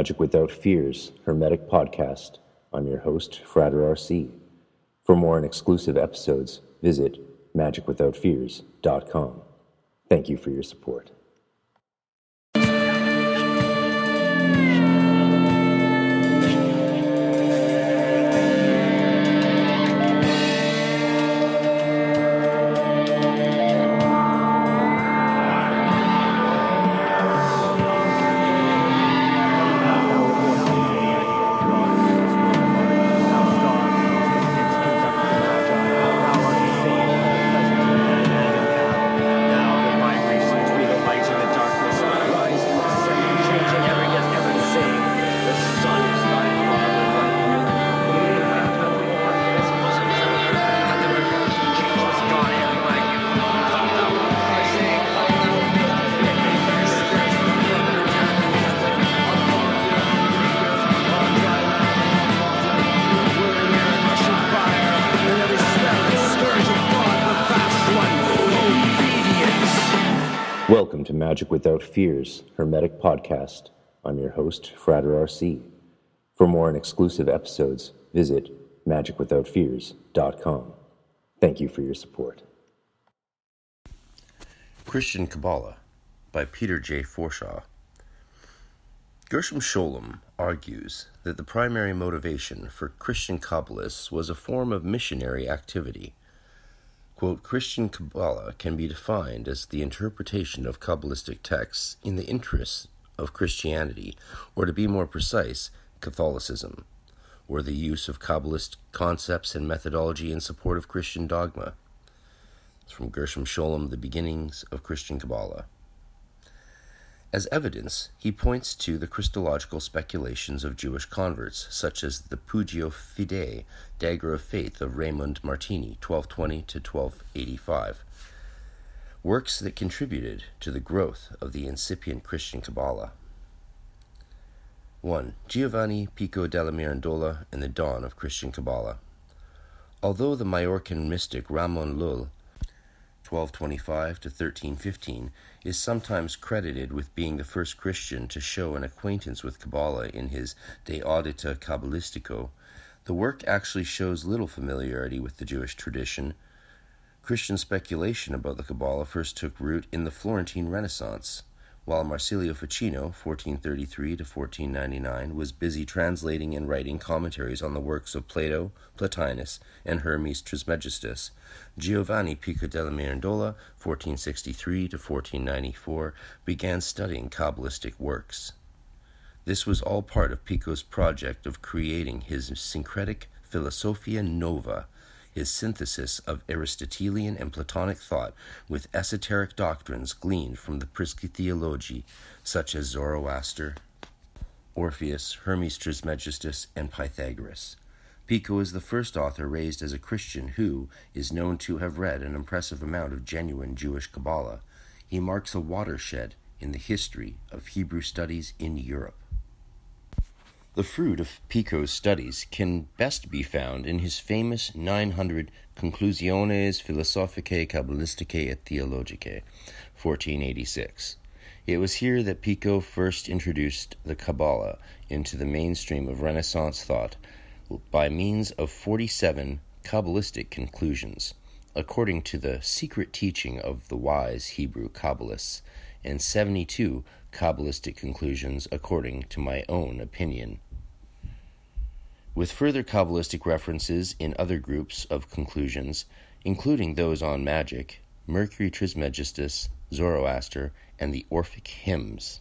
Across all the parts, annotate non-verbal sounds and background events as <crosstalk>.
Magic Without Fears Hermetic Podcast. I'm your host, Frater RC. For more and exclusive episodes, visit magicwithoutfears.com. Thank you for your support. Magic Without Fears Hermetic Podcast. I'm your host, Frater RC. For more and exclusive episodes, visit magicwithoutfears.com. Thank you for your support. Christian Kabbalah by Peter J. Forshaw. Gershom Scholem argues that the primary motivation for Christian Kabbalists was a form of missionary activity. Quote, Christian Kabbalah can be defined as the interpretation of Kabbalistic texts in the interests of Christianity, or to be more precise, Catholicism, or the use of Kabbalist concepts and methodology in support of Christian dogma. It's from Gershom Scholem, The Beginnings of Christian Kabbalah. As evidence, he points to the Christological speculations of Jewish converts, such as the Pugio Fidei, Dagger of Faith of Raymond Martini, 1220 to 1285, works that contributed to the growth of the incipient Christian Kabbalah. 1. Giovanni Pico della Mirandola and the Dawn of Christian Kabbalah. Although the Majorcan mystic Ramon Lull 1225 to 1315, is sometimes credited with being the first Christian to show an acquaintance with Kabbalah in his De Audita Kabbalistico. The work actually shows little familiarity with the Jewish tradition. Christian speculation about the Kabbalah first took root in the Florentine Renaissance while Marsilio Ficino, 1433 to 1499, was busy translating and writing commentaries on the works of Plato, Plotinus, and Hermes Trismegistus, Giovanni Pico della Mirandola, 1463 to 1494, began studying Kabbalistic works. This was all part of Pico's project of creating his syncretic Philosophia Nova, his synthesis of Aristotelian and Platonic thought with esoteric doctrines gleaned from the Prisca theology, such as Zoroaster, Orpheus, Hermes Trismegistus, and Pythagoras. Pico is the first author raised as a Christian who is known to have read an impressive amount of genuine Jewish Kabbalah. He marks a watershed in the history of Hebrew studies in Europe. The fruit of Pico's studies can best be found in his famous 900 Conclusiones Philosophicae Kabbalisticae et Theologicae, 1486. It was here that Pico first introduced the Kabbalah into the mainstream of Renaissance thought by means of 47 Kabbalistic conclusions, according to the secret teaching of the wise Hebrew Kabbalists, and 72 Kabbalistic conclusions according to my own opinion. With further Kabbalistic references in other groups of conclusions, including those on magic, Mercury Trismegistus, Zoroaster, and the Orphic hymns.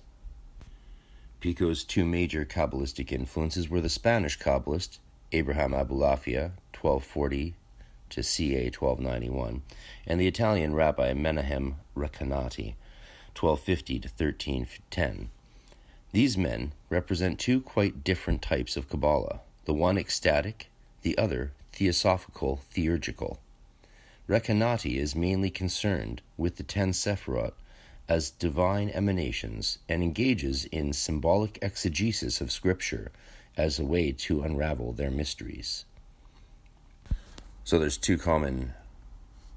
Pico's two major Kabbalistic influences were the Spanish Kabbalist Abraham Abulafia, 1240 to ca. 1291, and the Italian Rabbi Menahem Recanati, 1250 to 1310. These men represent two quite different types of Kabbalah, the one ecstatic, the other theosophical theurgical. Recanati is mainly concerned with the ten Sephirot as divine emanations and engages in symbolic exegesis of Scripture as a way to unravel their mysteries. So there's two common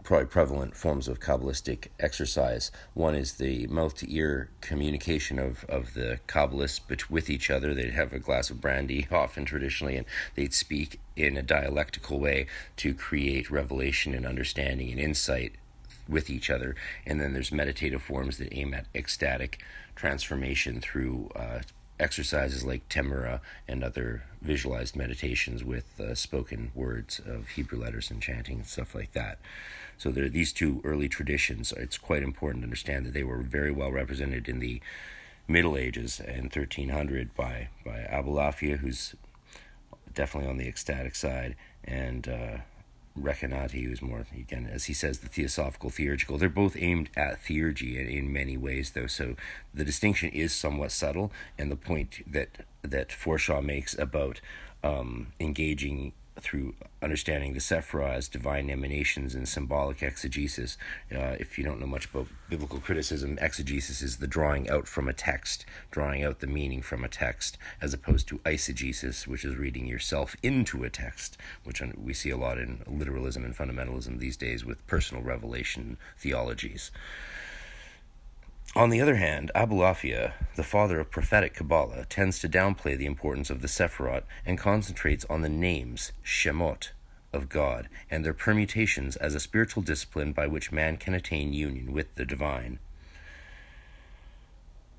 probably prevalent forms of Kabbalistic exercise. One is the mouth to ear communication of, of the Kabbalists with each other. They'd have a glass of brandy, <laughs> often traditionally, and they'd speak in a dialectical way to create revelation and understanding and insight with each other. And then there's meditative forms that aim at ecstatic transformation through uh, exercises like Temura and other visualized meditations with uh, spoken words of Hebrew letters and chanting and stuff like that. So there are these two early traditions. It's quite important to understand that they were very well represented in the Middle Ages in 1300 by by Abulafia, who's definitely on the ecstatic side, and uh, Recanati, who's more, again, as he says, the theosophical theurgical. They're both aimed at theurgy in, in many ways, though. So the distinction is somewhat subtle, and the point that that Forshaw makes about um, engaging through understanding the Sephirah as divine emanations and symbolic exegesis. Uh, if you don't know much about biblical criticism, exegesis is the drawing out from a text, drawing out the meaning from a text, as opposed to eisegesis, which is reading yourself into a text, which we see a lot in literalism and fundamentalism these days with personal revelation theologies. On the other hand, Abulafia, the father of prophetic Kabbalah, tends to downplay the importance of the Sephirot and concentrates on the names, Shemot, of God and their permutations as a spiritual discipline by which man can attain union with the divine.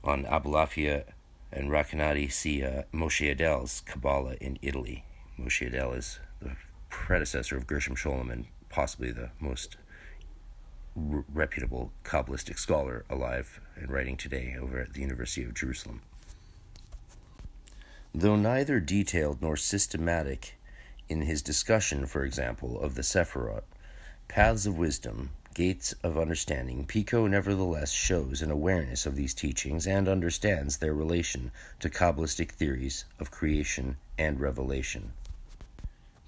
On Abulafia and Recanati see uh, Moshe Idel's Kabbalah in Italy. Moshe Idel is the predecessor of Gershom Scholem and possibly the most reputable Kabbalistic scholar alive and writing today over at the University of Jerusalem. Though neither detailed nor systematic in his discussion, for example, of the Sephirot, paths of wisdom, gates of understanding, Pico nevertheless shows an awareness of these teachings and understands their relation to Kabbalistic theories of creation and revelation.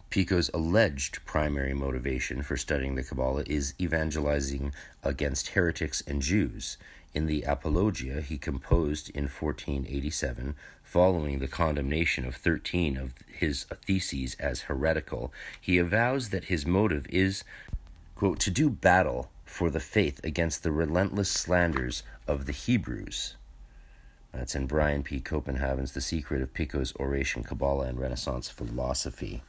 Pico's alleged primary motivation for studying the Kabbalah is evangelizing against heretics and Jews. In the Apologia he composed in 1487, following the condemnation of 13 of his theses as heretical, he avows that his motive is, quote, to do battle for the faith against the relentless slanders of the Hebrews. That's in Brian P. Copenhaver's The Secret of Pico's Oration, Kabbalah, and Renaissance Philosophy.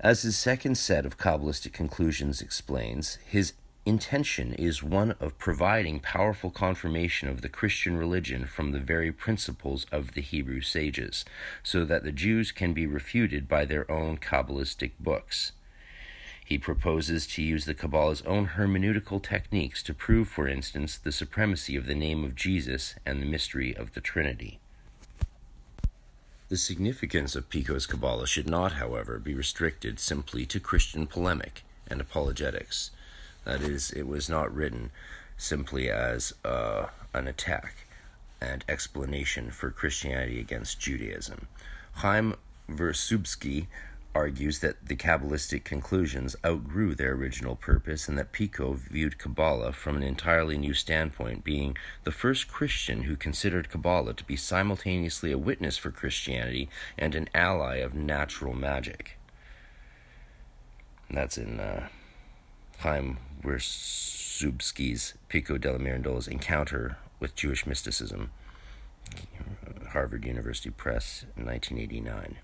As his second set of Kabbalistic conclusions explains, his intention is one of providing powerful confirmation of the Christian religion from the very principles of the Hebrew sages, so that the Jews can be refuted by their own Kabbalistic books. He proposes to use the Kabbalah's own hermeneutical techniques to prove, for instance, the supremacy of the name of Jesus and the mystery of the Trinity. The significance of Pico's Kabbalah should not, however, be restricted simply to Christian polemic and apologetics. That is, it was not written simply as uh, an attack and explanation for Christianity against Judaism. Chaim Wirszubski argues that the Kabbalistic conclusions outgrew their original purpose and that Pico viewed Kabbalah from an entirely new standpoint, being the first Christian who considered Kabbalah to be simultaneously a witness for Christianity and an ally of natural magic. And that's in uh, Chaim Wirszubski's Pico della Mirandola's encounter with Jewish mysticism, Harvard University Press, 1989.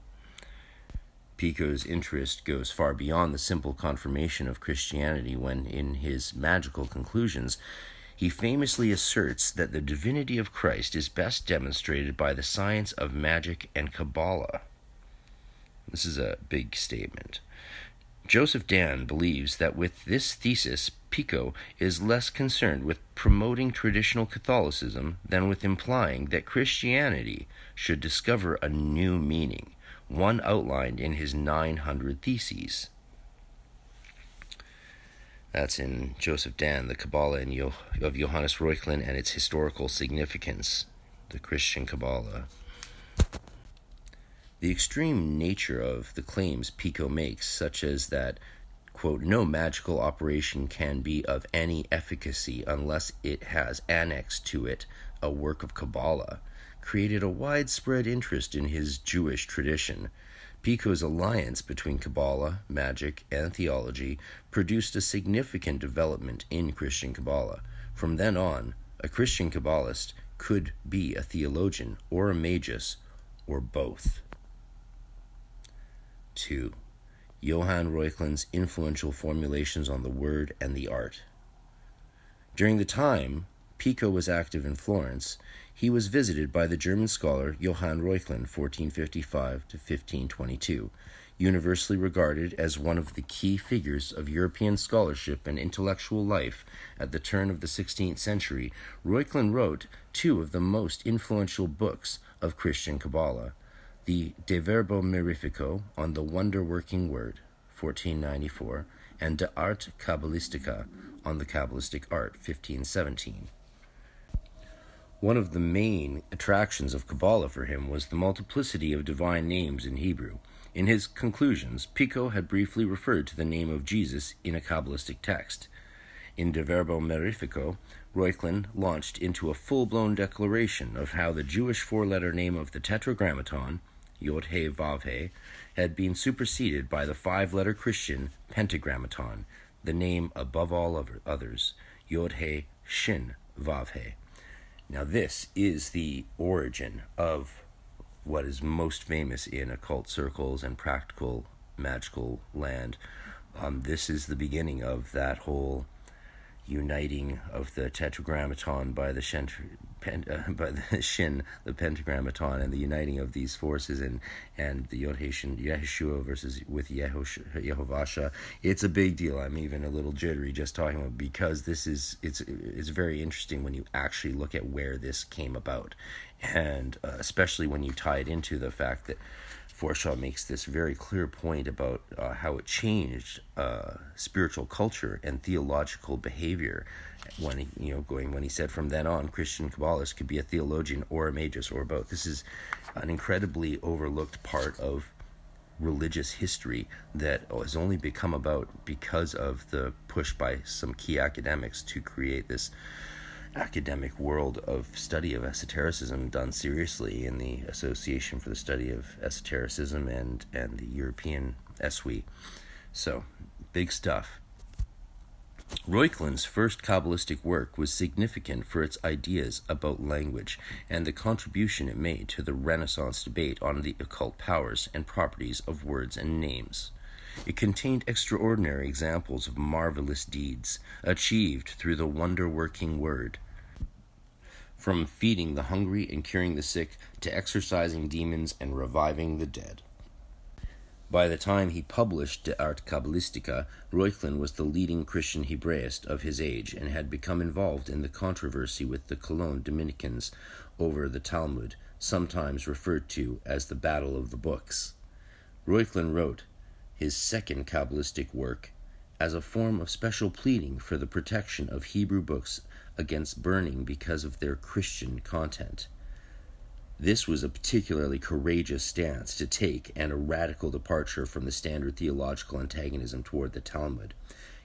Pico's interest goes far beyond the simple confirmation of Christianity when, in his magical conclusions, he famously asserts that the divinity of Christ is best demonstrated by the science of magic and Kabbalah. This is a big statement. Joseph Dan believes that with this thesis, Pico is less concerned with promoting traditional Catholicism than with implying that Christianity should discover a new meaning one outlined in his 900 Theses. That's in Joseph Dan, the Kabbalah of Johannes Reuchlin and its historical significance, the Christian Kabbalah. The extreme nature of the claims Pico makes, such as that, quote, no magical operation can be of any efficacy unless it has annexed to it a work of Kabbalah, created a widespread interest in his Jewish tradition. Pico's alliance between Kabbalah, magic, and theology produced a significant development in Christian Kabbalah. From then on, a Christian Kabbalist could be a theologian or a magus or both. 2. Johann Reuchlin's influential formulations on the word and the art. During the time Pico was active in Florence, he was visited by the German scholar Johann Reuchlin, 1455 to 1522, universally regarded as one of the key figures of European scholarship and intellectual life at the turn of the 16th century. Reuchlin wrote two of the most influential books of Christian Kabbalah the De Verbo Mirifico on the Wonder Working Word, 1494, and De Arte Kabbalistica on the Kabbalistic Art, 1517. One of the main attractions of Kabbalah for him was the multiplicity of divine names in Hebrew. In his conclusions, Pico had briefly referred to the name of Jesus in a Kabbalistic text. In De Verbo Mirifico, Reuchlin launched into a full blown declaration of how the Jewish four letter name of the Tetragrammaton, Yod He Vav He, had been superseded by the five letter Christian Pentagrammaton, the name above all others, Yod He Shin Vav He. Now, this is the origin of what is most famous in occult circles and practical magical land. Um, this is the beginning of that whole uniting of the tetragrammaton by the pen, uh, <laughs> by the shin, the pentagrammaton, and the uniting of these forces, and and the Yod Yeshua versus with Yehovasha. It's a big deal. I'm even a little jittery just talking about because this is it's it's very interesting when you actually look at where this came about, and uh, especially when you tie it into the fact that Forshaw makes this very clear point about uh, how it changed uh, spiritual culture and theological behavior when he, you know, going when he said from then on, Christian Kabbalists could be a theologian or a magus or both. This is an incredibly overlooked part of religious history that has only become about because of the push by some key academics to create this academic world of study of esotericism done seriously in the Association for the Study of Esotericism and, and the European ESWI. So, big stuff. Reuchlin's first Kabbalistic work was significant for its ideas about language and the contribution it made to the Renaissance debate on the occult powers and properties of words and names. It contained extraordinary examples of marvelous deeds achieved through the wonder working word. From feeding the hungry and curing the sick to exorcising demons and reviving the dead. By the time he published De Arte Kabbalistica, Reuchlin was the leading Christian Hebraist of his age and had become involved in the controversy with the Cologne Dominicans over the Talmud, sometimes referred to as the Battle of the Books. Reuchlin wrote, his second Kabbalistic work, as a form of special pleading for the protection of Hebrew books against burning because of their Christian content. This was a particularly courageous stance to take and a radical departure from the standard theological antagonism toward the Talmud.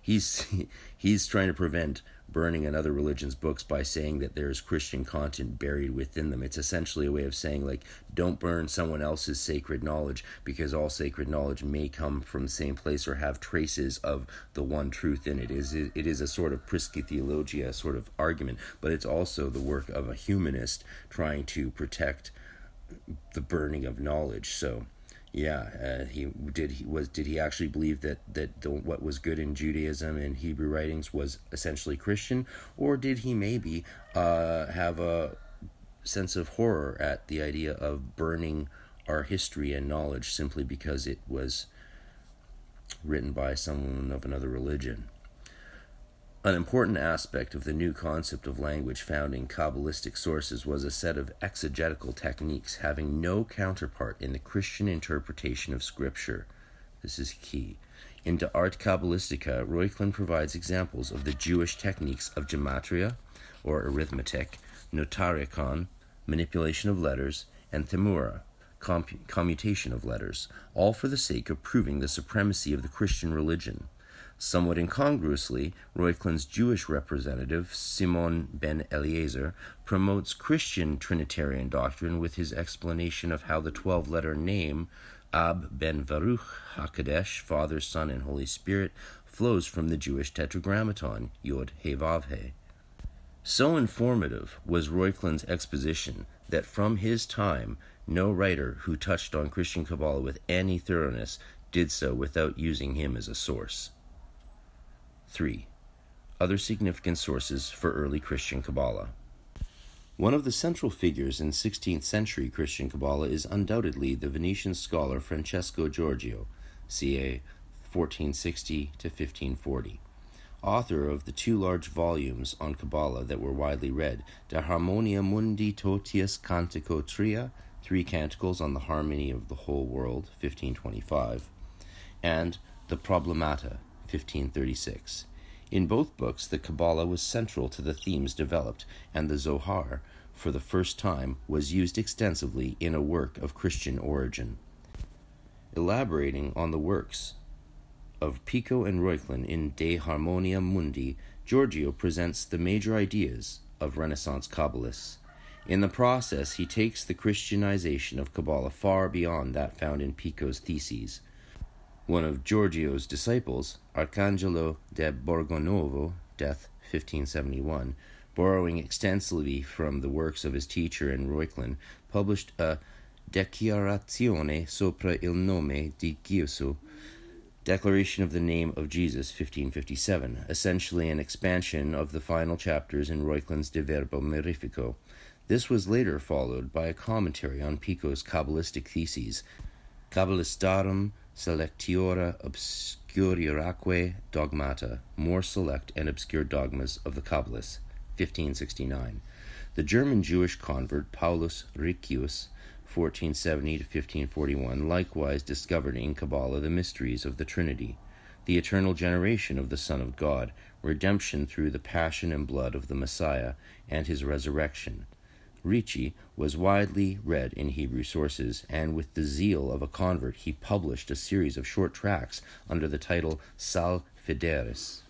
He's, <laughs> he's trying to prevent burning another religion's books by saying that there's Christian content buried within them. It's essentially a way of saying, like, don't burn someone else's sacred knowledge because all sacred knowledge may come from the same place or have traces of the one truth in it. It is, it is a sort of prisca theologia sort of argument, but it's also the work of a humanist trying to protect the burning of knowledge. So, yeah, uh, he did. He was. Did he actually believe that that the, what was good in Judaism and Hebrew writings was essentially Christian, or did he maybe uh, have a sense of horror at the idea of burning our history and knowledge simply because it was written by someone of another religion? An important aspect of the new concept of language found in Kabbalistic sources was a set of exegetical techniques having no counterpart in the Christian interpretation of Scripture. This is key. In De Arte Kabbalistica, Reuchlin provides examples of the Jewish techniques of gematria, or arithmetic, notarikon, manipulation of letters, and themura, commutation of letters, all for the sake of proving the supremacy of the Christian religion. Somewhat incongruously, Reuchlin's Jewish representative, Simon ben Eliezer, promotes Christian Trinitarian doctrine with his explanation of how the 12 letter name Ab ben Baruch HaKadesh, Father, Son, and Holy Spirit, flows from the Jewish Tetragrammaton, Yod He Vav He. So informative was Reuchlin's exposition that from his time, no writer who touched on Christian Kabbalah with any thoroughness did so without using him as a source. 3. Other significant sources for early Christian Kabbalah. One of the central figures in 16th century Christian Kabbalah is undoubtedly the Venetian scholar Francesco Giorgio, ca. 1460 to 1540, author of the two large volumes on Kabbalah that were widely read, De Harmonia Mundi Totius Cantico Tria, Three Canticles on the Harmony of the Whole World, 1525, and The Problemata, 1536. In both books, the Kabbalah was central to the themes developed, and the Zohar, for the first time, was used extensively in a work of Christian origin. Elaborating on the works of Pico and Reuchlin in De Harmonia Mundi, Giorgio presents the major ideas of Renaissance Kabbalists. In the process, he takes the Christianization of Kabbalah far beyond that found in Pico's theses. One of Giorgio's disciples, Arcangelo de Borgonovo, death 1571, borrowing extensively from the works of his teacher and Reuchlin, published a Dichiarazione sopra il nome di Gesù Declaration of the Name of Jesus, 1557, essentially an expansion of the final chapters in Reuchlin's De Verbo Mirifico. This was later followed by a commentary on Pico's Kabbalistic theses, Kabbalistarum Selectiora Obscuraque Dogmata, More Select and Obscure Dogmas of the Kabbalists, 1569. The German Jewish convert Paulus Riccius 1470 to 1541, likewise discovered in Kabbalah the mysteries of the Trinity, the eternal generation of the Son of God, redemption through the passion and blood of the Messiah, and his resurrection. Ricci was widely read in Hebrew sources, and with the zeal of a convert, he published a series of short tracts under the title Sal Fideris,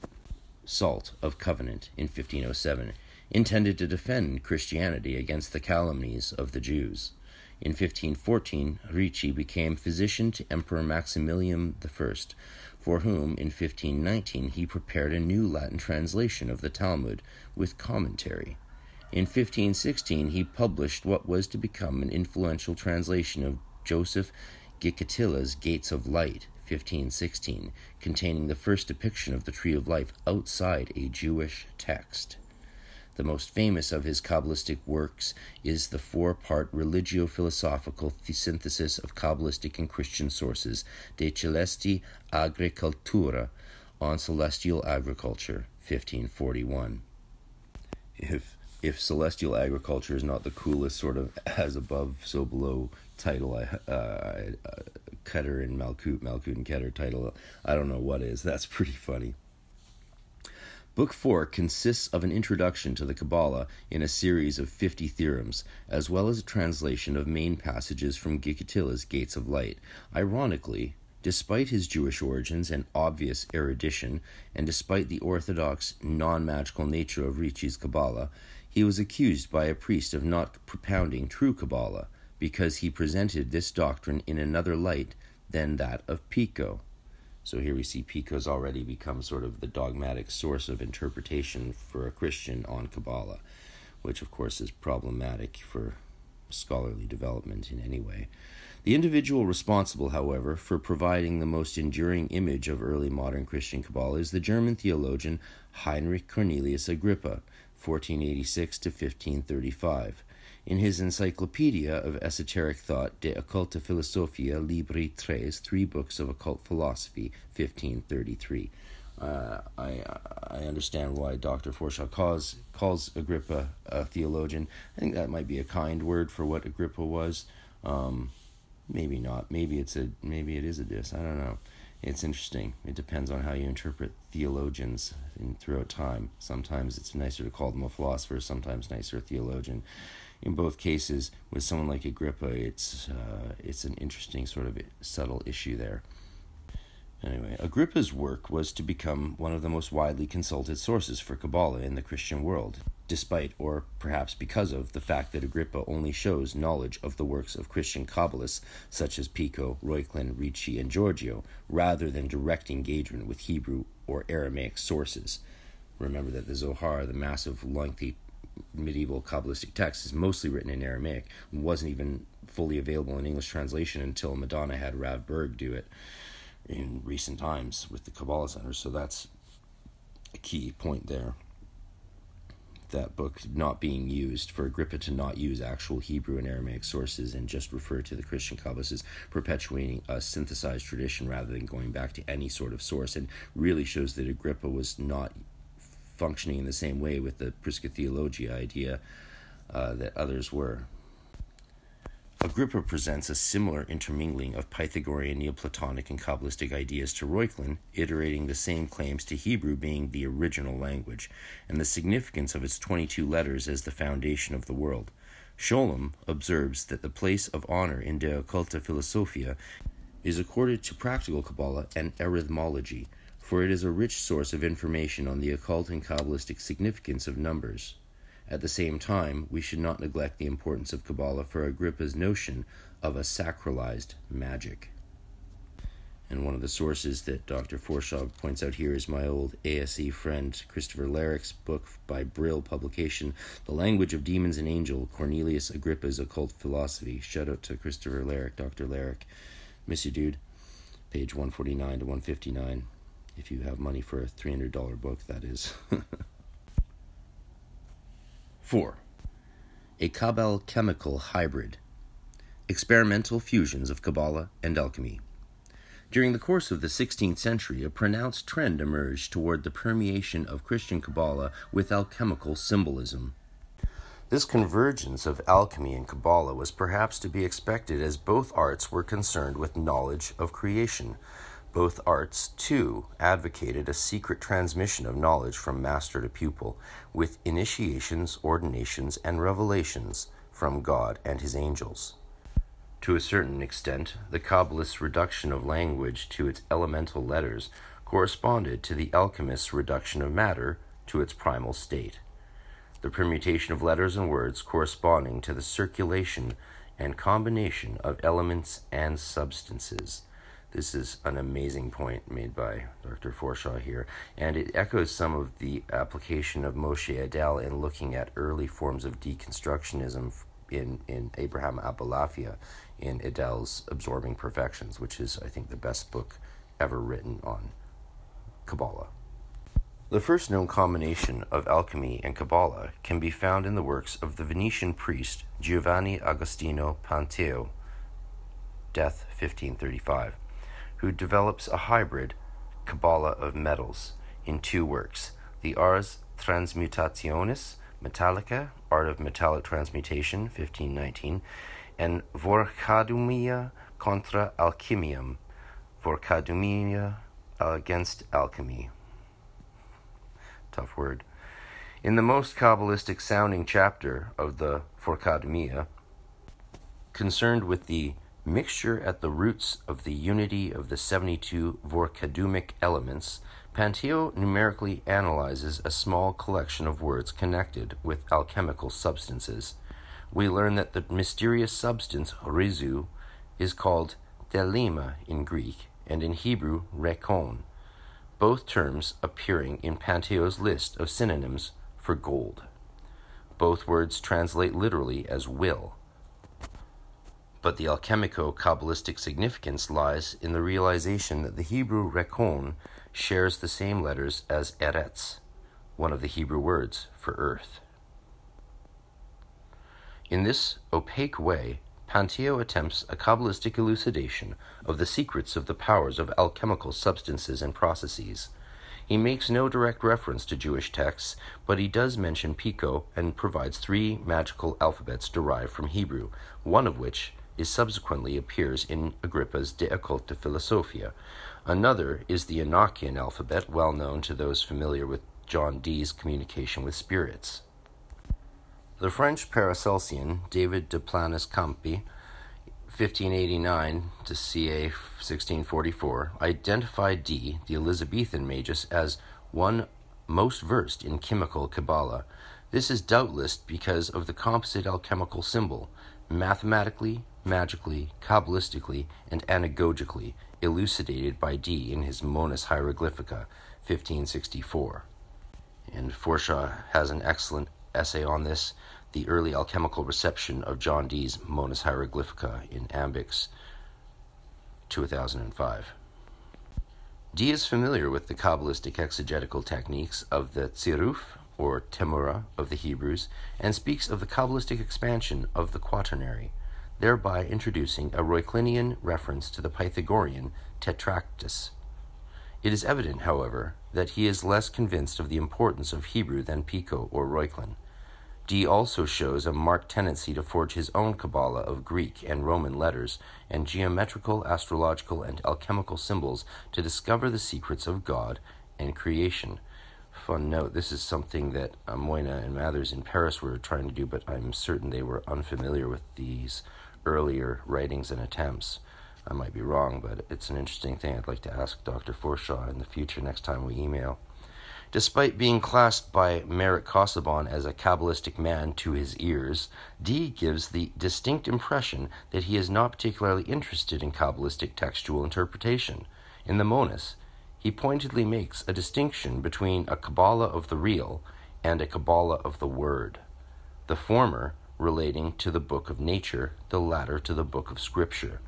Salt of Covenant, in 1507, intended to defend Christianity against the calumnies of the Jews. In 1514, Ricci became physician to Emperor Maximilian I, for whom, in 1519, he prepared a new Latin translation of the Talmud with commentary. In 1516, he published what was to become an influential translation of Joseph Gikatilla's Gates of Light, 1516, containing the first depiction of the Tree of Life outside a Jewish text. The most famous of his Kabbalistic works is the four part religio philosophical synthesis of Kabbalistic and Christian sources, De Celesti Agricultura, on Celestial Agriculture, 1541. If, if Celestial Agriculture is not the coolest sort of <laughs> as above, so below title, I, uh, uh, Keter and Malkut, Malkut and Keter title, I don't know what is. <laughs> That's pretty funny. Book 4 consists of an introduction to the Kabbalah in a series of 50 theorems, as well as a translation of main passages from Gikatilla's Gates of Light. Ironically, despite his Jewish origins and obvious erudition, and despite the orthodox, non magical nature of Ricci's Kabbalah, he was accused by a priest of not propounding true Kabbalah because he presented this doctrine in another light than that of Pico. So here we see Pico's already become sort of the dogmatic source of interpretation for a Christian on Kabbalah, which of course is problematic for scholarly development in any way. The individual responsible, however, for providing the most enduring image of early modern Christian Kabbalah is the German theologian Heinrich Cornelius Agrippa, 1486 to 1535. In his Encyclopedia of Esoteric Thought, De Occulta Philosophia Libri Tres, Three Books of Occult Philosophy, 1533. Uh, I I understand why Dr. Forshaw calls, calls Agrippa a theologian. I think that might be a kind word for what Agrippa was. Um, maybe not. Maybe it's a maybe it is a diss. I don't know. It's interesting. It depends on how you interpret theologians in, throughout time. Sometimes it's nicer to call them a philosopher. Sometimes nicer a theologian in both cases, with someone like Agrippa, it's uh, it's an interesting sort of subtle issue there. Anyway, Agrippa's work was to become one of the most widely consulted sources for Kabbalah in the Christian world, despite, or perhaps because of, the fact that Agrippa only shows knowledge of the works of Christian Kabbalists such as Pico, Reuchlin, Ricci, and Giorgio, rather than direct engagement with Hebrew or Aramaic sources. Remember that the Zohar, the massive, lengthy medieval Kabbalistic text, is mostly written in Aramaic, and wasn't even fully available in English translation until Madonna had Rav Berg do it in recent times with the Kabbalah Center. So that's a key point there. That book not being used for Agrippa to not use actual Hebrew and Aramaic sources and just refer to the Christian Kabbalists is perpetuating a synthesized tradition rather than going back to any sort of source and really shows that Agrippa was not functioning in the same way with the Prisca Theologia idea uh, that others were. Agrippa presents a similar intermingling of Pythagorean, Neoplatonic, and Kabbalistic ideas to Reuchlin, iterating the same claims to Hebrew being the original language, and the significance of its 22 letters as the foundation of the world. Scholem observes that the place of honor in De Occulta Philosophia is accorded to practical Kabbalah and arithmology, for it is a rich source of information on the occult and Kabbalistic significance of numbers. At the same time, we should not neglect the importance of Kabbalah for Agrippa's notion of a sacralized magic. And one of the sources that Dr. Forshaw points out here is my old ASE friend Christopher Lehrich's book by Brill publication, The Language of Demons and Angel, Cornelius Agrippa's Occult Philosophy. Shout out to Christopher Lehrich, Dr. Lehrich. Miss you, dude. Page 149 to 159. If you have money for a $300 book, that is. <laughs> 4. A Kabal chemical hybrid. Experimental fusions of Kabbalah and alchemy. During the course of the 16th century, a pronounced trend emerged toward the permeation of Christian Kabbalah with alchemical symbolism. This convergence of alchemy and Kabbalah was perhaps to be expected as both arts were concerned with knowledge of creation, both arts, too, advocated a secret transmission of knowledge from master to pupil, with initiations, ordinations, and revelations from God and his angels. To a certain extent, the Kabbalist's reduction of language to its elemental letters corresponded to the alchemist's reduction of matter to its primal state. The permutation of letters and words corresponding to the circulation and combination of elements and substances this is an amazing point made by Dr. Forshaw here, and it echoes some of the application of Moshe Idel in looking at early forms of deconstructionism in, in Abraham Abulafia in Idel's Absorbing Perfections, which is, I think, the best book ever written on Kabbalah. The first known combination of alchemy and Kabbalah can be found in the works of the Venetian priest Giovanni Agostino Panteo, death 1535 who develops a hybrid Kabbalah of metals in two works the Ars Transmutationis Metallica, Art of Metallic Transmutation, 1519, and Voarchadumia contra Alchemium, Voarchadumia against alchemy. Tough word. In the most Kabbalistic sounding chapter of the Voarchadumia, concerned with the mixture at the roots of the unity of the 72 Vorkadumic elements, Panteo numerically analyzes a small collection of words connected with alchemical substances. We learn that the mysterious substance rizu is called thelema in Greek and in Hebrew rekon, both terms appearing in Panteo's list of synonyms for gold. Both words translate literally as will but the alchemico Kabbalistic significance lies in the realization that the Hebrew rekon shares the same letters as eretz, one of the Hebrew words for earth. In this opaque way, Panteo attempts a Kabbalistic elucidation of the secrets of the powers of alchemical substances and processes. He makes no direct reference to Jewish texts, but he does mention Pico and provides three magical alphabets derived from Hebrew, one of which is subsequently appears in Agrippa's De Occulta Philosophia. Another is the Enochian alphabet, well known to those familiar with John Dee's communication with spirits. The French Paracelsian David de Planis Campi 1589 to ca 1644, identified Dee, the Elizabethan magus, as one most versed in chemical Kabbalah. This is doubtless because of the composite alchemical symbol, mathematically, magically, kabbalistically, and anagogically elucidated by Dee in his Monas Hieroglyphica, 1564. And Forshaw has an excellent essay on this the early alchemical reception of John Dee's Monas Hieroglyphica in Ambix, 2005. Dee is familiar with the Kabbalistic exegetical techniques of the Tziruf, or Temura, of the Hebrews, and speaks of the Kabbalistic expansion of the quaternary, thereby introducing a Reuchlinian reference to the Pythagorean Tetractys. It is evident, however, that he is less convinced of the importance of Hebrew than Pico or Reuchlin. Dee also shows a marked tendency to forge his own Kabbalah of Greek and Roman letters and geometrical, astrological, and alchemical symbols to discover the secrets of God and creation. Fun note this is something that Moina and Mathers in Paris were trying to do, but I'm certain they were unfamiliar with these earlier writings and attempts. I might be wrong, but it's an interesting thing I'd like to ask Dr. Forshaw in the future next time we email. Despite being classed by Meric Casaubon as a Kabbalistic man to his ears, Dee gives the distinct impression that he is not particularly interested in Kabbalistic textual interpretation. In the Monas, he pointedly makes a distinction between a Kabbalah of the real and a Kabbalah of the word, the former relating to the book of nature, the latter to the book of scripture.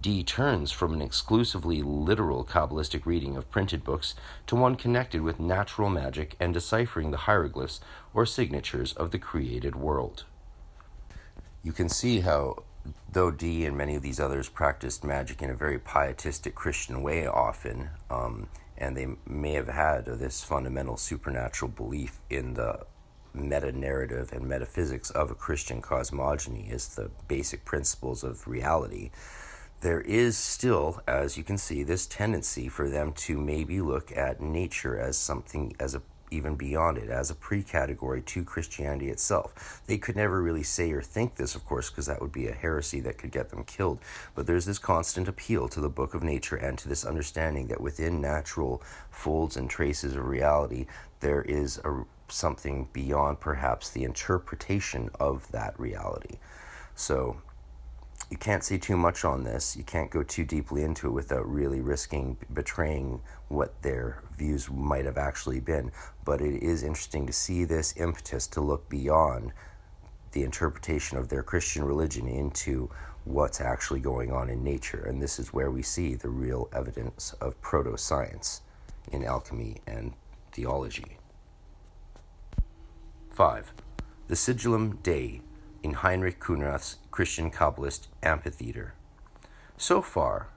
Dee turns from an exclusively literal Kabbalistic reading of printed books to one connected with natural magic and deciphering the hieroglyphs or signatures of the created world. You can see how, though Dee and many of these others practiced magic in a very pietistic Christian way often, um, and they may have had this fundamental supernatural belief in the meta narrative and metaphysics of a Christian cosmogony as the basic principles of reality there is still, as you can see, this tendency for them to maybe look at nature as something, as a even beyond it, as a pre-category to Christianity itself. They could never really say or think this, of course, because that would be a heresy that could get them killed. But there's this constant appeal to the book of nature and to this understanding that within natural folds and traces of reality, there is a something beyond perhaps the interpretation of that reality. So you can't say too much on this. You can't go too deeply into it without really risking betraying what their views might have actually been. But it is interesting to see this impetus to look beyond the interpretation of their Christian religion into what's actually going on in nature. And this is where we see the real evidence of proto science in alchemy and theology. 5. The Sigillum Dei in Heinrich Khunrath's Christian Kabbalist Amphitheater. So far,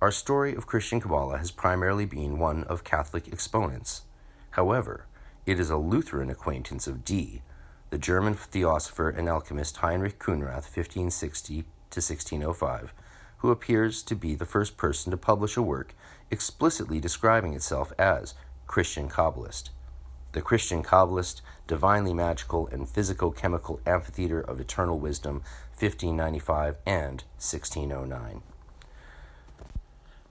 our story of Christian Kabbalah has primarily been one of Catholic exponents. However, it is a Lutheran acquaintance of Dee, the German theosopher and alchemist Heinrich Khunrath, 1560 to 1605, who appears to be the first person to publish a work explicitly describing itself as Christian Kabbalist the Christian Kabbalist, Divinely Magical and Physico Chemical Amphitheater of Eternal Wisdom, 1595 and 1609.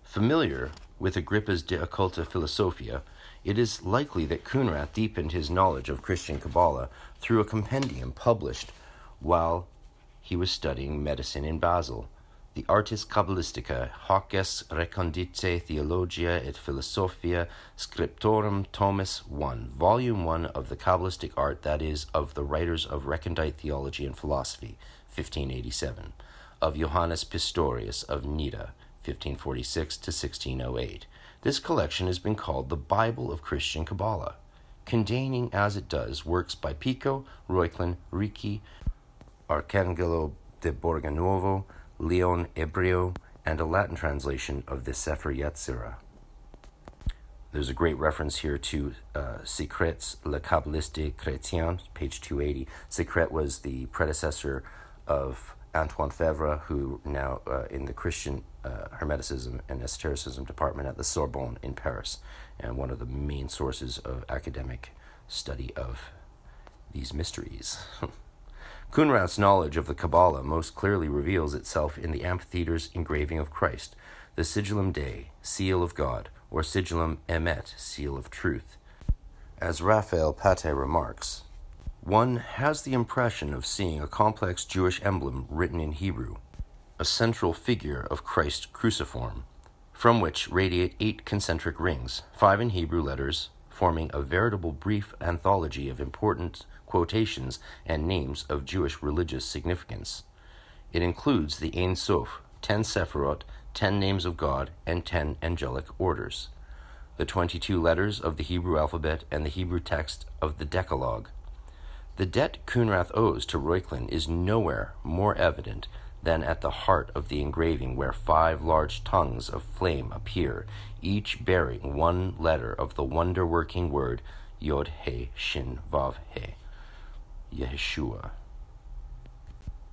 Familiar with Agrippa's De Occulta Philosophia, it is likely that Khunrath deepened his knowledge of Christian Kabbalah through a compendium published while he was studying medicine in Basel the Artis Cabalistica, hoc est recondite Theologia et Philosophia Scriptorum Tomus 1, Volume 1 of the cabalistic Art, that is, of the writers of recondite theology and philosophy, 1587, of Johannes Pistorius of Nida, 1546 to 1608. This collection has been called the Bible of Christian Kabbalah, containing as it does works by Pico, Reuchlin, Ricci, Arcangelo de Borgonovo, Leon Ebreo, and a Latin translation of the Sefer Yetzirah. There's a great reference here to uh, Secrets le Kabbaliste Chrétien, page 280. Secret was the predecessor of Antoine Faivre, who now uh, in the Christian uh, Hermeticism and Esotericism department at the Sorbonne in Paris, and one of the main sources of academic study of these mysteries. <laughs> Khunrath's knowledge of the Kabbalah most clearly reveals itself in the amphitheater's engraving of Christ, the sigillum Dei, seal of God, or sigillum Emet, seal of truth. As Raphael Patai remarks, one has the impression of seeing a complex Jewish emblem written in Hebrew, a central figure of Christ cruciform, from which radiate eight concentric rings, five in Hebrew letters, forming a veritable brief anthology of important quotations and names of Jewish religious significance. It includes the Ein Sof, ten Sephirot, ten names of God, and ten angelic orders, the 22 letters of the Hebrew alphabet, and the Hebrew text of the Decalogue. The debt Khunrath owes to Reuchlin is nowhere more evident than at the heart of the engraving, where five large tongues of flame appear, each bearing one letter of the wonder working word Yod He Shin Vav He, Yeshua.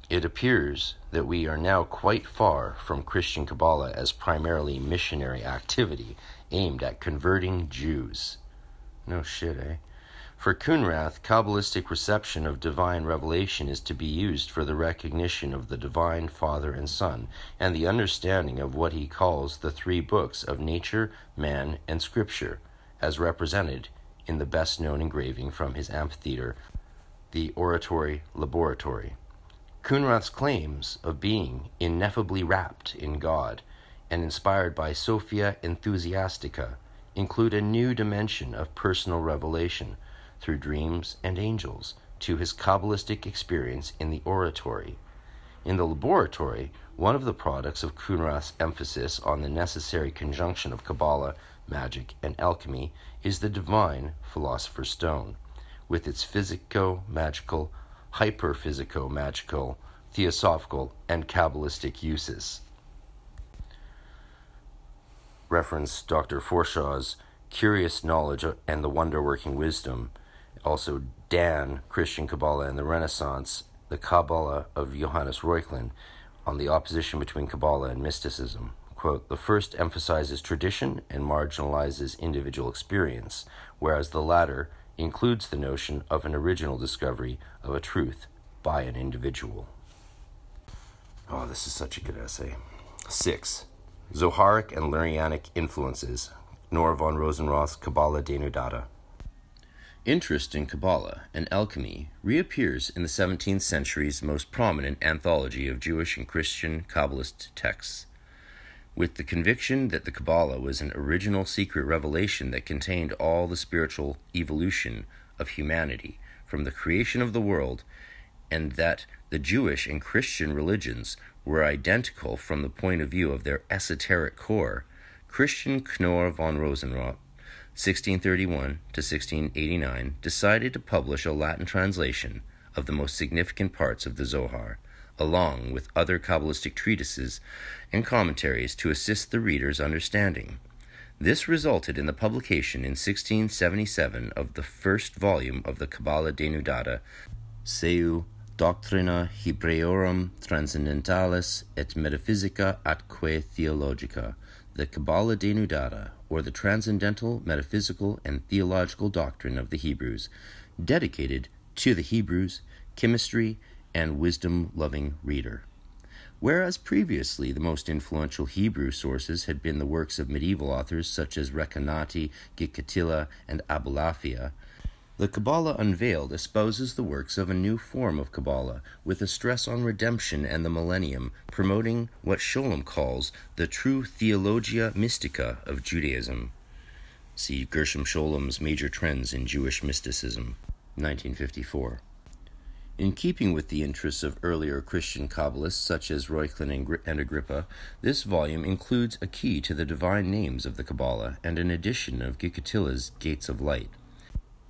It appears that we are now quite far from Christian Kabbalah as primarily missionary activity aimed at converting Jews. No shit, eh? For Khunrath, Kabbalistic reception of divine revelation is to be used for the recognition of the divine Father and Son, and the understanding of what he calls the three books of nature, man, and scripture, as represented in the best known engraving from his amphitheater, the Oratory Laboratory. Khunrath's claims of being ineffably wrapped in God and inspired by Sophia Enthusiastica include a new dimension of personal revelation through dreams and angels to his Kabbalistic experience in the oratory. In the laboratory, one of the products of Khunrath's emphasis on the necessary conjunction of Kabbalah, magic, and alchemy is the divine philosopher's stone, with its physico magical, hyperphysico magical, theosophical, and Kabbalistic uses. Reference Dr. Forshaw's Curious Knowledge and the Wonder Working Wisdom also Dan, Christian Kabbalah and the Renaissance, the Kabbalah of Johannes Reuchlin, on the opposition between Kabbalah and mysticism. Quote, the first emphasizes tradition and marginalizes individual experience, whereas the latter includes the notion of an original discovery of a truth by an individual. Oh, this is such a good essay. Six, Zoharic and Lurianic influences, Knorr von Rosenroth's Kabbalah Denudata. Interest in Kabbalah and alchemy reappears in the 17th century's most prominent anthology of Jewish and Christian Kabbalist texts. With the conviction that the Kabbalah was an original secret revelation that contained all the spiritual evolution of humanity from the creation of the world, and that the Jewish and Christian religions were identical from the point of view of their esoteric core, Christian Knorr von Rosenroth 1631 to 1689, decided to publish a Latin translation of the most significant parts of the Zohar, along with other Kabbalistic treatises and commentaries to assist the reader's understanding. This resulted in the publication in 1677 of the first volume of the Kabbalah Denudata, Seu Doctrina Hebreorum Transcendentalis et Metaphysica atque Theologica, the Kabbalah Denudata, or the transcendental, metaphysical, and theological doctrine of the Hebrews, dedicated to the Hebrews, chemistry, and wisdom loving reader. Whereas previously the most influential Hebrew sources had been the works of medieval authors such as Recanati, Gikatilla, and Abulafia, the Kabbalah Unveiled espouses the works of a new form of Kabbalah, with a stress on redemption and the millennium, promoting what Scholem calls the true theologia mystica of Judaism. See Gershom Scholem's Major Trends in Jewish Mysticism, 1954. In keeping with the interests of earlier Christian Kabbalists such as Reuchlin and Agrippa, this volume includes a key to the divine names of the Kabbalah and an edition of Gikatilla's Gates of Light.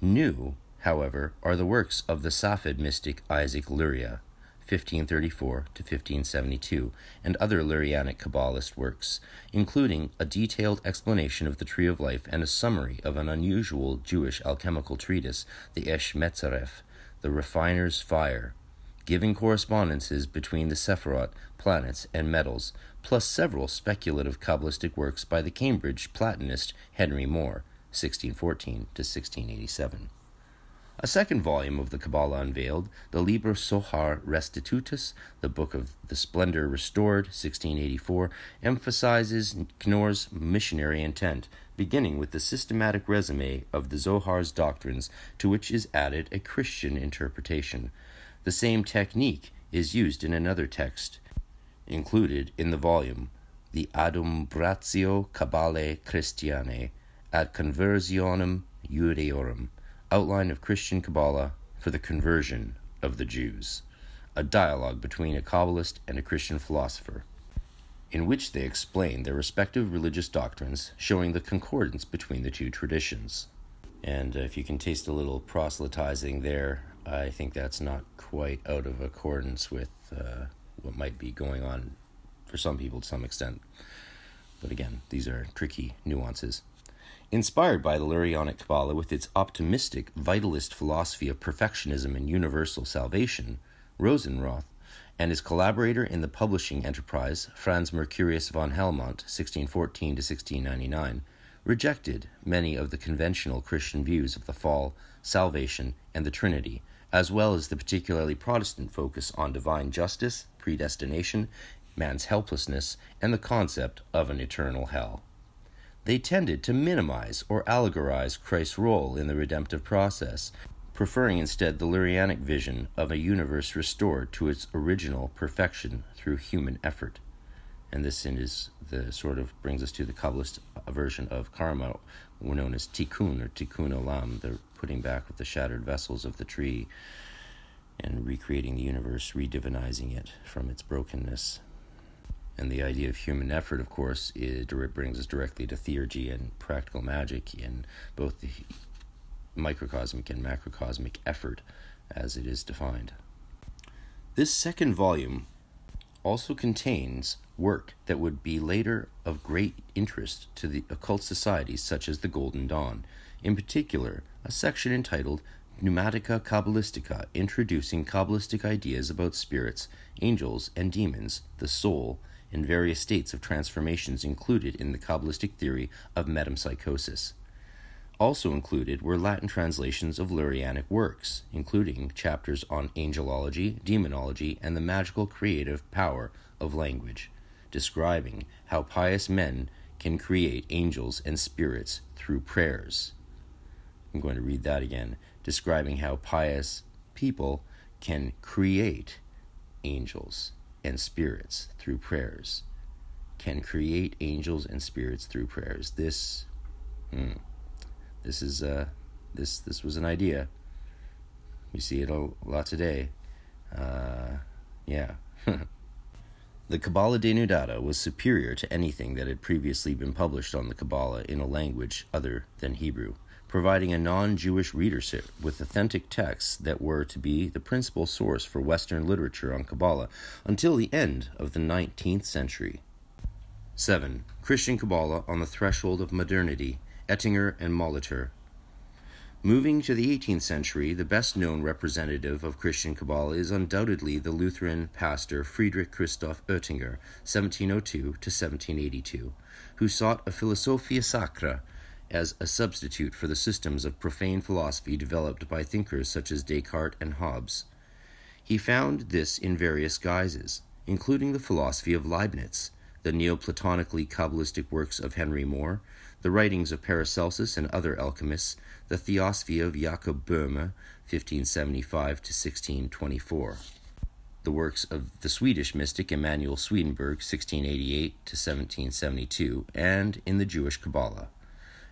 New, however, are the works of the Safed mystic Isaac Luria, 1534 to 1572, and other Lurianic Kabbalist works, including a detailed explanation of the Tree of Life and a summary of an unusual Jewish alchemical treatise, the Esh Metzaref, the Refiner's Fire, giving correspondences between the Sephirot, planets, and metals, plus several speculative Kabbalistic works by the Cambridge Platonist Henry More, 1614 to 1687. A second volume of the Kabbalah unveiled, the Liber Sohar Restitutus, the Book of the Splendor Restored, 1684, emphasizes Knorr's missionary intent, beginning with the systematic resume of the Zohar's doctrines, to which is added a Christian interpretation. The same technique is used in another text included in the volume, the Adumbratio Kabbalae Christianae ad Conversionem Judaeorum Outline of Christian Kabbalah for the Conversion of the Jews, a dialogue between a Kabbalist and a Christian philosopher, in which they explain their respective religious doctrines, showing the concordance between the two traditions. And uh, if you can taste a little proselytizing there, I think that's not quite out of accordance with uh, what might be going on for some people to some extent. But again, these are tricky nuances. Inspired by the Lurianic Kabbalah with its optimistic, vitalist philosophy of perfectionism and universal salvation, Rosenroth and his collaborator in the publishing enterprise, Franz Mercurius von Helmont, 1614 to 1699, rejected many of the conventional Christian views of the fall, salvation, and the Trinity, as well as the particularly Protestant focus on divine justice, predestination, man's helplessness, and the concept of an eternal hell. They tended to minimize or allegorize Christ's role in the redemptive process, preferring instead the Lurianic vision of a universe restored to its original perfection through human effort. And this is the sort of brings us to the Kabbalist version of karma, known as tikkun or tikkun olam, the putting back of the shattered vessels of the tree and recreating the universe, redivinizing it from its brokenness. And the idea of human effort, of course, is, brings us directly to theurgy and practical magic in both the microcosmic and macrocosmic effort as it is defined. This second volume also contains work that would be later of great interest to the occult societies such as the Golden Dawn, in particular, a section entitled Pneumatica Kabbalistica, introducing Kabbalistic ideas about spirits, angels, and demons, the soul, and various states of transformations included in the Kabbalistic theory of metempsychosis. Also included were Latin translations of Lurianic works, including chapters on angelology, demonology, and the magical creative power of language, describing how pious men can create angels and spirits through prayers. I'm going to read that again, describing how pious people can create angels and spirits through prayers, can create angels and spirits through prayers. This, hmm, this is uh, this this was an idea. We see it a lot today. Uh, yeah. <laughs> the Kabbalah Denudata was superior to anything that had previously been published on the Kabbalah in a language other than Hebrew providing a non Jewish readership with authentic texts that were to be the principal source for Western literature on Kabbalah until the end of the 19th century. 7. Christian Kabbalah on the Threshold of Modernity, Oettinger and Molitor. Moving to the 18th century, the best known representative of Christian Kabbalah is undoubtedly the Lutheran pastor Friedrich Christoph Oettinger, 1702 to 1782, who sought a Philosophia Sacra as a substitute for the systems of profane philosophy developed by thinkers such as Descartes and Hobbes. He found this in various guises, including the philosophy of Leibniz, the Neoplatonically Kabbalistic works of Henry More, the writings of Paracelsus and other alchemists, the Theosophy of Jacob Boehme, 1575 to 1624, the works of the Swedish mystic Emanuel Swedenborg, 1688 to 1772, and in the Jewish Kabbalah.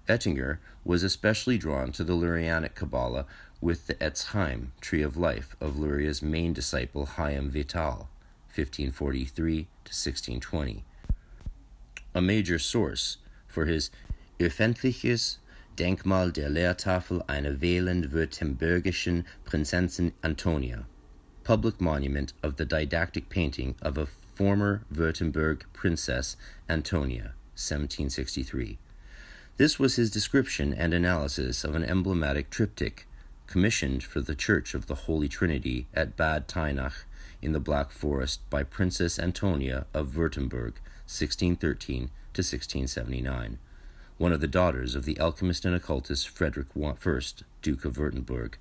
Oettinger was especially drawn to the Lurianic Kabbalah with the Etz Tree of Life, of Luria's main disciple Chaim Vital, 1543 to 1620. A major source for his Öffentliches Denkmal der Lehrtafel einer weiland-Württembergischen Prinzessin Antonia, public monument of the didactic painting of a former Württemberg princess Antonia, 1763. This was his description and analysis of an emblematic triptych commissioned for the Church of the Holy Trinity at Bad Teinach in the Black Forest by Princess Antonia of Württemberg, 1613 to 1679, one of the daughters of the alchemist and occultist Frederick I, Duke of Württemberg.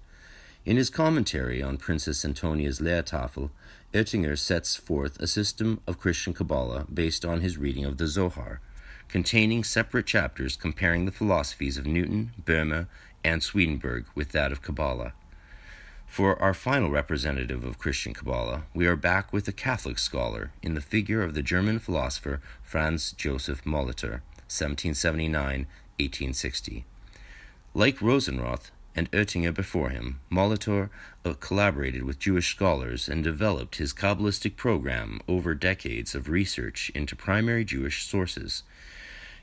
In his commentary on Princess Antonia's Lehrtafel, Oettinger sets forth a system of Christian Kabbalah based on his reading of the Zohar, containing separate chapters comparing the philosophies of Newton, Boehme, and Swedenborg with that of Kabbalah. For our final representative of Christian Kabbalah, we are back with a Catholic scholar in the figure of the German philosopher Franz Joseph Molitor, 1779 1860. Like Rosenroth and Oettinger before him, Molitor uh, collaborated with Jewish scholars and developed his Kabbalistic program over decades of research into primary Jewish sources.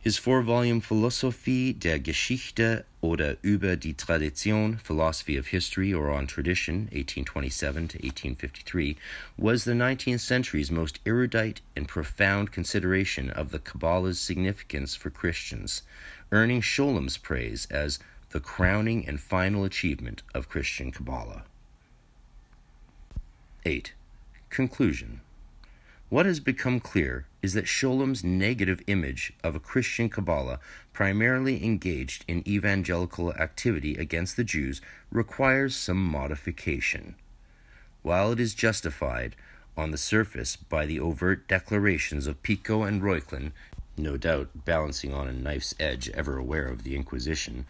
His four volume Philosophie der Geschichte oder über die Tradition, Philosophy of History or on Tradition, 1827 to 1853, was the 19th century's most erudite and profound consideration of the Kabbalah's significance for Christians, earning Scholem's praise as the crowning and final achievement of Christian Kabbalah. 8. Conclusion what has become clear is that Scholem's negative image of a Christian Kabbalah, primarily engaged in evangelical activity against the Jews, requires some modification. While it is justified on the surface by the overt declarations of Pico and Reuchlin, no doubt balancing on a knife's edge, ever aware of the Inquisition,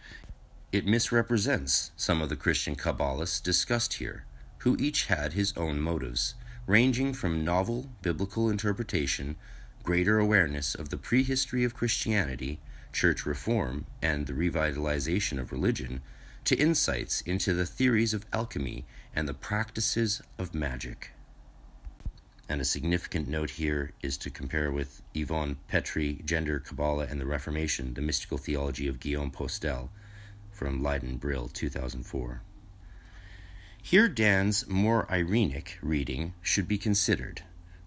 it misrepresents some of the Christian Kabbalists discussed here, who each had his own motives ranging from novel biblical interpretation, greater awareness of the prehistory of Christianity, church reform, and the revitalization of religion, to insights into the theories of alchemy and the practices of magic. And a significant note here is to compare with Yvonne Petry, Gender, Kabbalah, and the Reformation, the Mystical Theology of Guillaume Postel, from Leiden Brill, 2004. Here, Dan's more irenic reading should be considered,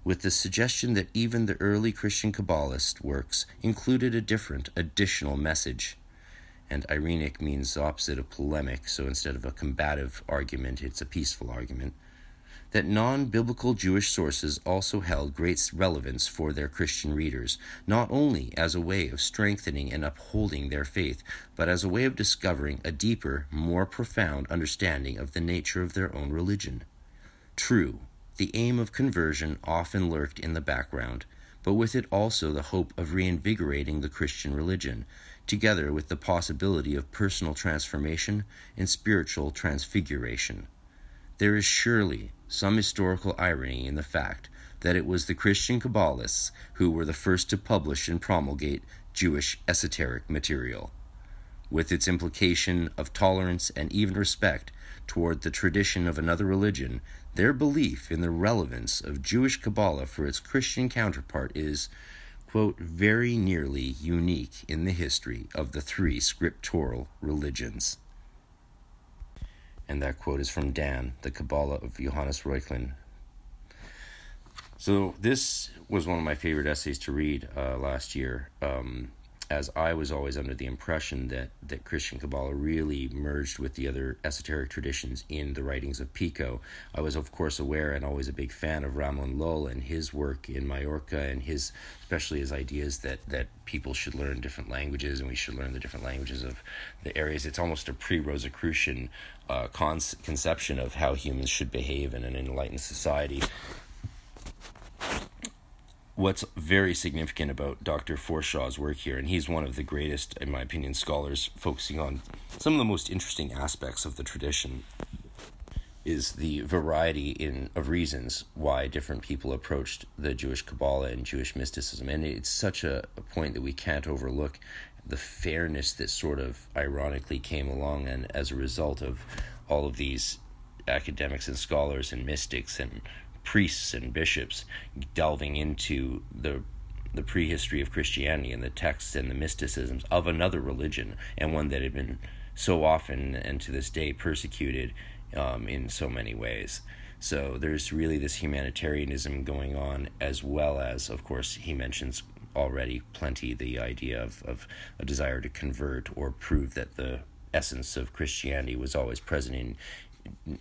with the suggestion that even the early Christian Kabbalist works included a different, additional message. And irenic means the opposite of polemic, so instead of a combative argument, it's a peaceful argument that non biblical Jewish sources also held great relevance for their Christian readers, not only as a way of strengthening and upholding their faith, but as a way of discovering a deeper, more profound understanding of the nature of their own religion. True, the aim of conversion often lurked in the background, but with it also the hope of reinvigorating the Christian religion, together with the possibility of personal transformation and spiritual transfiguration. There is surely some historical irony in the fact that it was the Christian Kabbalists who were the first to publish and promulgate Jewish esoteric material, with its implication of tolerance and even respect toward the tradition of another religion. Their belief in the relevance of Jewish Kabbalah for its Christian counterpart is, quote, very nearly unique in the history of the three scriptural religions. And that quote is from Dan, the Kabbalah of Johannes Reuchlin. So, this was one of my favorite essays to read uh, last year. Um, as I was always under the impression that, that Christian Kabbalah really merged with the other esoteric traditions in the writings of Pico. I was, of course, aware and always a big fan of Ramon Lull and his work in Majorca and his, especially his ideas that, that people should learn different languages and we should learn the different languages of the areas. It's almost a pre Rosicrucian uh, conception of how humans should behave in an enlightened society what's very significant about Dr. Forshaw's work here, and he's one of the greatest, in my opinion, scholars focusing on some of the most interesting aspects of the tradition, is the variety in of reasons why different people approached the Jewish Kabbalah and Jewish mysticism. And it's such a, a point that we can't overlook the fairness that sort of ironically came along and as a result of all of these academics and scholars and mystics and priests and bishops delving into the the prehistory of Christianity and the texts and the mysticisms of another religion and one that had been so often and to this day persecuted um, in so many ways. So there's really this humanitarianism going on, as well as, of course, he mentions already plenty the idea of, of a desire to convert or prove that the essence of Christianity was always present in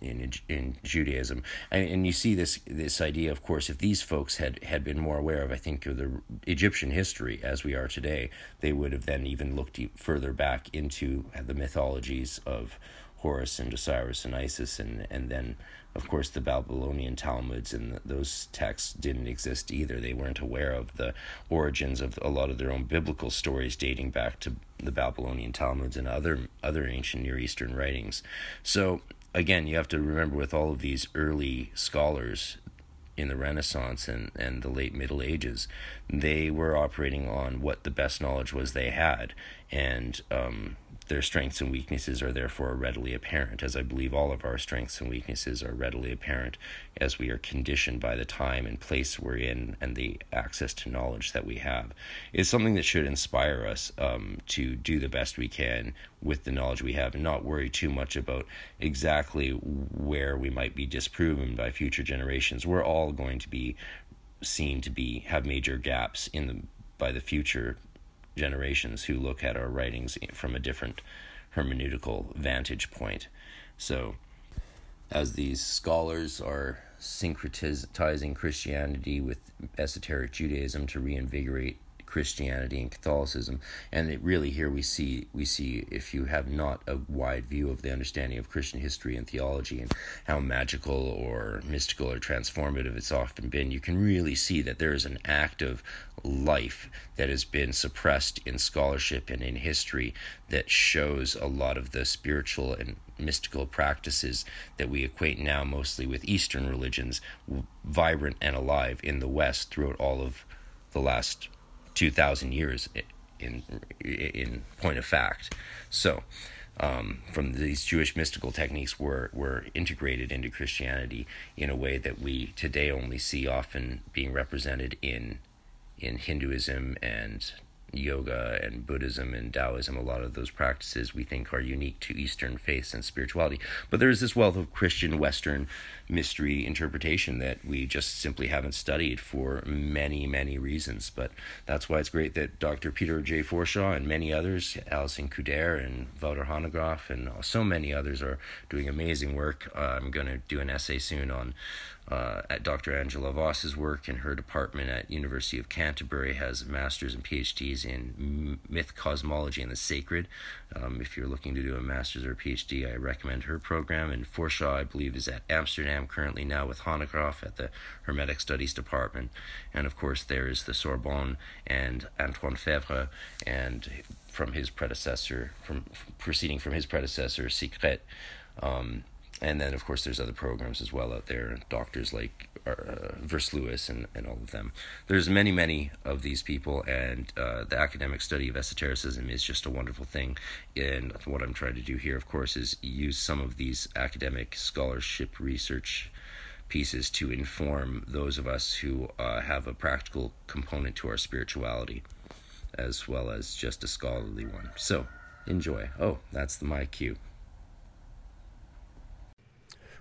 in in Judaism, and, and you see this this idea. Of course, if these folks had had been more aware of, I think, of the Egyptian history as we are today, they would have then even looked further back into the mythologies of Horus and Osiris and Isis, and, and then, of course, the Babylonian Talmuds and the, those texts didn't exist either. They weren't aware of the origins of a lot of their own biblical stories dating back to the Babylonian Talmuds and other other ancient Near Eastern writings. So again, you have to remember with all of these early scholars in the Renaissance and, and the late Middle Ages, they were operating on what the best knowledge was they had. And um, their strengths and weaknesses are therefore readily apparent, as I believe all of our strengths and weaknesses are readily apparent as we are conditioned by the time and place we're in and the access to knowledge that we have. It's something that should inspire us um, to do the best we can with the knowledge we have and not worry too much about exactly where we might be disproven by future generations. We're all going to be seen to be have major gaps in the by the future generations who look at our writings from a different hermeneutical vantage point. So, as these scholars are syncretizing Christianity with esoteric Judaism to reinvigorate Christianity and Catholicism, and it really here we see we see if you have not a wide view of the understanding of Christian history and theology and how magical or mystical or transformative it's often been, you can really see that there is an active life that has been suppressed in scholarship and in history that shows a lot of the spiritual and mystical practices that we equate now mostly with Eastern religions, vibrant and alive in the West throughout all of the last 2,000 years in, in point of fact. So, um, from these Jewish mystical techniques were, were integrated into Christianity in a way that we today only see often being represented in in Hinduism and yoga and Buddhism and Taoism, a lot of those practices we think are unique to Eastern faiths and spirituality. But there is this wealth of Christian Western mystery interpretation that we just simply haven't studied for many, many reasons. But that's why it's great that Dr. Peter J. Forshaw and many others, Allison Coudert and Wouter Hanegraaff and so many others are doing amazing work. Uh, I'm going to do an essay soon on uh, at Dr. Angela Voss's work in her department at University of Canterbury has masters and PhDs in myth cosmology and the sacred. Um, if you're looking to do a master's or a PhD, I recommend her program. And Forshaw, I believe, is at Amsterdam currently now with Hanegraaff at the Hermetic Studies department. And of course, there is the Sorbonne and Antoine Faivre, and from his predecessor, from, from proceeding from his predecessor, Secret. Um, and then of course there's other programs as well out there doctors like uh, Versluis and, and all of them. There's many many of these people and uh, the academic study of esotericism is just a wonderful thing. And what i'm trying to do here of course is use some of these academic scholarship research pieces to inform those of us who uh, have a practical component to our spirituality as well as just a scholarly one. So enjoy. Oh that's the my cue